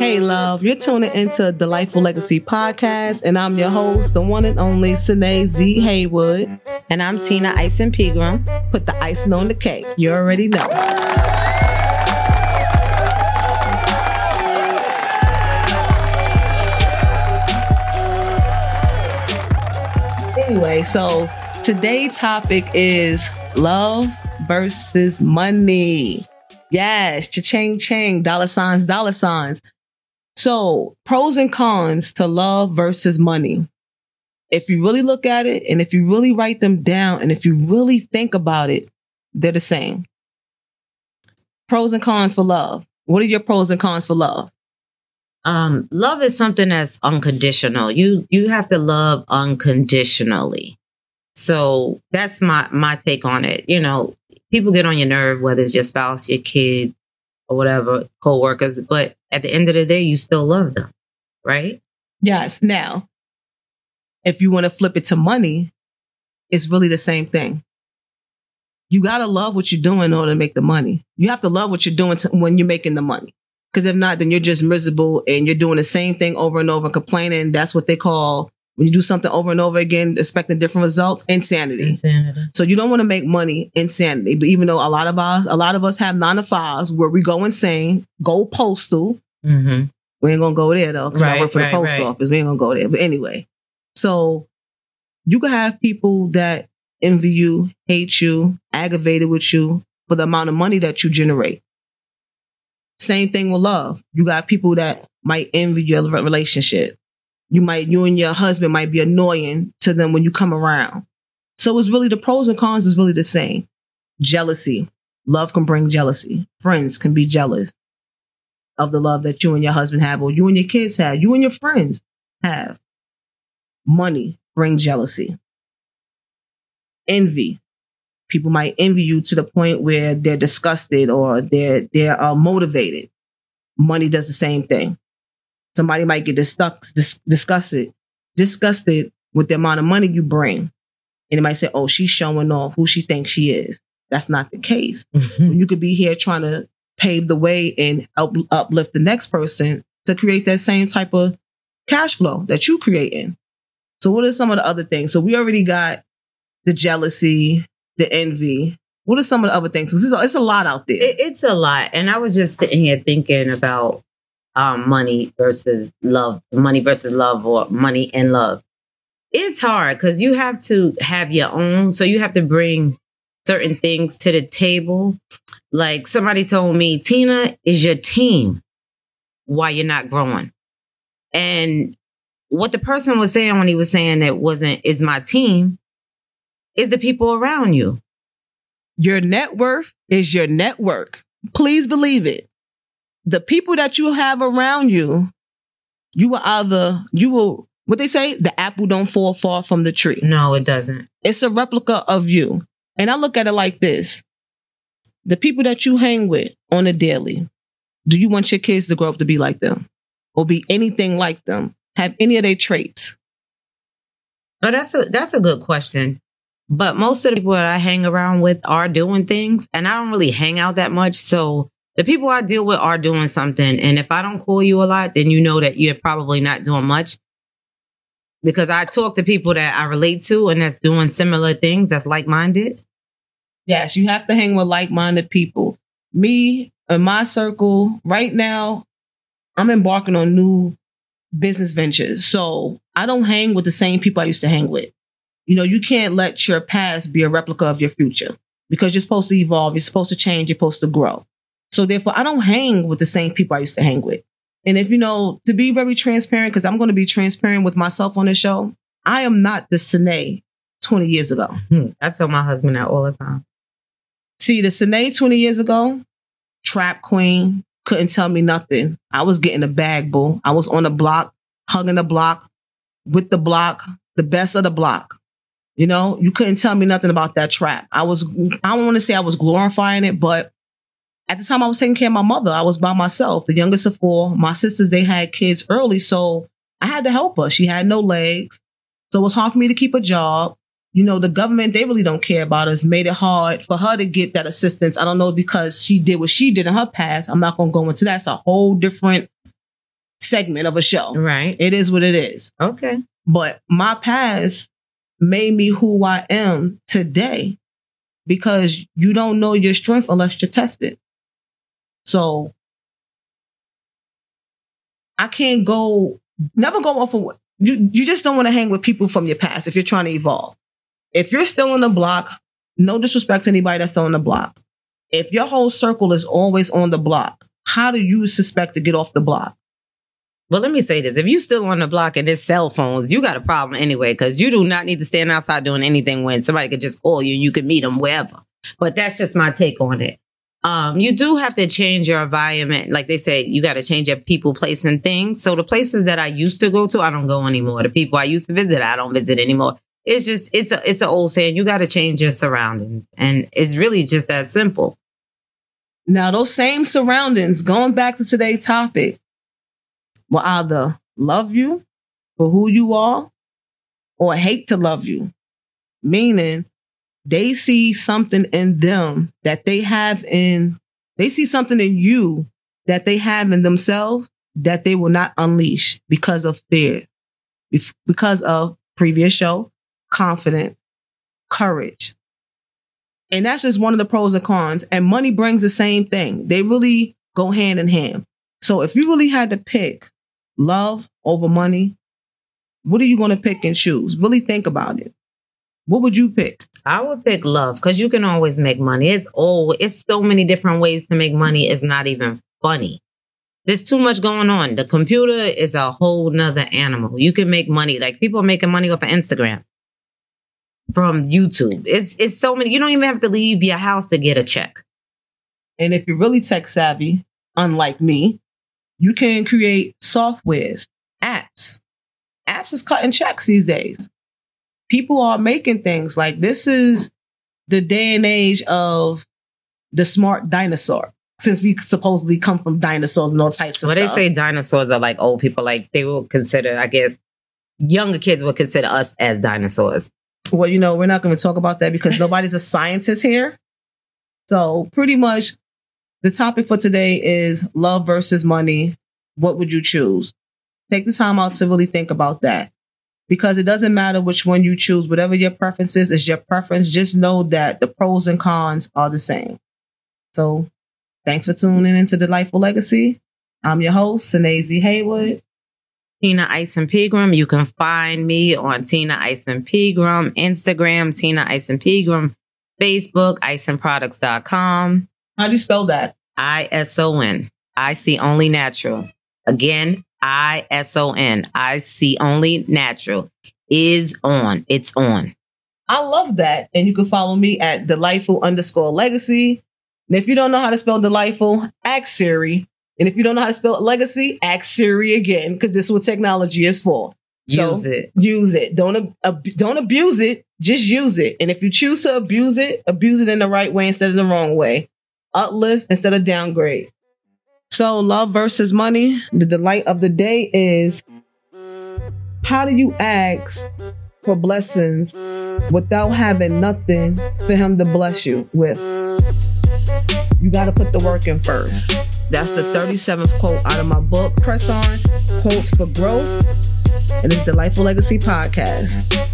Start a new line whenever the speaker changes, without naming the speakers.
Hey, love, you're tuning into Delightful Legacy Podcast, and I'm your host, the one and only Sine Z Haywood.
And I'm Tina Ison Pegram.
Put the icing on the cake. You already know. Anyway, so today's topic is love versus money. Yes, cha-ching, ching, dollar signs, dollar signs. So, pros and cons to love versus money. If you really look at it and if you really write them down and if you really think about it, they're the same. Pros and cons for love. What are your pros and cons for love?
Um, love is something that's unconditional. You you have to love unconditionally. So that's my my take on it. You know, people get on your nerve, whether it's your spouse, your kid, or whatever, co-workers, but at the end of the day, you still love them, right?
Yes. Now, if you want to flip it to money, it's really the same thing. You got to love what you're doing in order to make the money. You have to love what you're doing to, when you're making the money. Because if not, then you're just miserable and you're doing the same thing over and over, complaining. That's what they call when you do something over and over again, expecting different results, insanity.
Insanity.
So you don't want to make money insanity. But even though a lot of us, a lot of us have nine to fives where we go insane, go postal.
Mm-hmm.
We ain't gonna go there though, because I work for
right,
the post
right.
office. We ain't gonna go there. But anyway, so you can have people that envy you, hate you, aggravated with you for the amount of money that you generate. Same thing with love. You got people that might envy your relationship. You might, you and your husband might be annoying to them when you come around. So it's really the pros and cons is really the same. Jealousy. Love can bring jealousy. Friends can be jealous of the love that you and your husband have, or you and your kids have, you and your friends have. Money bring jealousy. Envy. People might envy you to the point where they're disgusted or they're they're uh, motivated. Money does the same thing. Somebody might get disgust, dis- disgusted, disgusted with the amount of money you bring, and they might say, "Oh, she's showing off who she thinks she is." That's not the case
Mm-hmm.
you could be here trying to pave the way and up, uplift the next person to create that same type of cash flow that you creating. So what are some of the other things? So we already got the jealousy, the envy. What are some of the other things? 'Cause it's, a- it's a lot out there.
It, it's a lot. And I was just sitting here thinking about money versus love, money versus love, or money and love. It's hard because you have to have your own. So you have to bring certain things to the table. Like somebody told me, Tina is your team while you're not growing. And what the person was saying when he was saying that wasn't is my team is the people around you.
your net worth is your network. Please believe it. The people that you have around you, you will either, you will, what they say, the apple don't fall far from the tree.
No, it doesn't.
It's a replica of you. And I look at it like this. The people that you hang with on a daily, do you want your kids to grow up to be like them or be anything like them? Have any of their traits?
Oh, that's a that's a good question. But most of the people that I hang around with are doing things, and I don't really hang out that much. So the people I deal with are doing something, and if I don't call you a lot, then you know that you're probably not doing much. Because I talk to people that I relate to and that's doing similar things, that's like minded.
Yes, you have to hang with like minded people. Me and my circle right now, I'm embarking on new business ventures. So I don't hang with the same people I used to hang with. You know, you can't let your past be a replica of your future because you're supposed to evolve, you're supposed to change, you're supposed to grow. So therefore, I don't hang with the same people I used to hang with. And if you know, to be very transparent, because I'm going to be transparent with myself on this show, I am not the Sine 20 years ago.
Hmm. I tell my husband that all the time.
See, the Sine 20 years ago, trap queen, couldn't tell me nothing. I was getting a bag, boo. I was on the block, hugging the block, with the block, the best of the block. You know, you couldn't tell me nothing about that trap. I was, I don't want to say I was glorifying it, but at the time I was taking care of my mother. I was by myself, the youngest of four. My sisters, they had kids early, so I had to help her. She had no legs. So it was hard for me to keep a job. You know, the government, they really don't care about us, made it hard for her to get that assistance. I don't know because she did what she did in her past. I'm not going to go into that. It's a whole different segment of a show.
Right.
It is what it is.
Okay.
But my past made me who I am today because you don't know your strength unless you test it. So I can't go, never go off of what you, you just don't want to hang with people from your past if you're trying to evolve. If you're still on the block, no disrespect to anybody that's still on the block. If your whole circle is always on the block, how do you suspect to get off the block?
Well, let me say this. If you're still on the block and it's cell phones, you got a problem anyway, because you do not need to stand outside doing anything when somebody could just call you and you could meet them wherever. But that's just my take on it. Um, you do have to change your environment. Like they say, you got to change your people, place, and things. So the places that I used to go to, I don't go anymore. The people I used to visit, I don't visit anymore. It's just, it's a, it's an old saying. You got to change your surroundings. And it's really just that simple.
Now, those same surroundings, going back to today's topic, will either love you for who you are or hate to love you. Meaning they see something in them that they have in, they see something in you that they have in themselves that they will not unleash because of fear, because of previous show, confidence, courage. And that's just one of the pros and cons. And money brings the same thing. They really go hand in hand. So if you really had to pick love over money, what are you going to pick and choose? Really think about it. What would you pick?
I would pick love because you can always make money. It's oh, it's so many different ways to make money. It's not even funny. There's too much going on. The computer is a whole nother animal. You can make money. Like people are making money off of Instagram from YouTube. It's it's so many. You don't even have to leave your house to get a check.
And if you're really tech savvy, unlike me, you can create softwares, apps. Apps is cutting checks these days. People are making things like this is the day and age of the smart dinosaur. Since we supposedly come from dinosaurs and all types of
well,
stuff.
they say dinosaurs are like old people. Like they will consider, I guess, younger kids will consider us as dinosaurs.
Well, you know, we're not going to talk about that because nobody's a scientist here. So pretty much the topic for today is love versus money. What would you choose? Take the time out to really think about that because it doesn't matter which one you choose. Whatever your preference is, is your preference. Just know that the pros and cons are the same. So thanks for tuning into Delightful Legacy. I'm your host, Sanazy Haywood.
Tina Ison Pegram. You can find me on Tina Ison Pegram, Instagram, Tina Ison Pegram, Facebook, isonproducts.com.
How do you spell that?
I S O N. I see only natural. Again, I S O N. I see only natural is on. It's on.
I love that. And you can follow me at delightful underscore legacy. And if you don't know how to spell delightful, ask Siri. And if you don't know how to spell legacy, ask Siri again, because this is what technology is for.
Use it.
Use it. Don't ab- don't abuse it. Just use it. And if you choose to abuse it, abuse it in the right way instead of the wrong way. Uplift instead of downgrade. So, love versus money. The delight of the day is how do you ask for blessings without having nothing for Him to bless you with? You got to put the work in first. That's the 37th quote out of my book, Press On Quotes for Growth. And it's Delightful Legacy Podcast.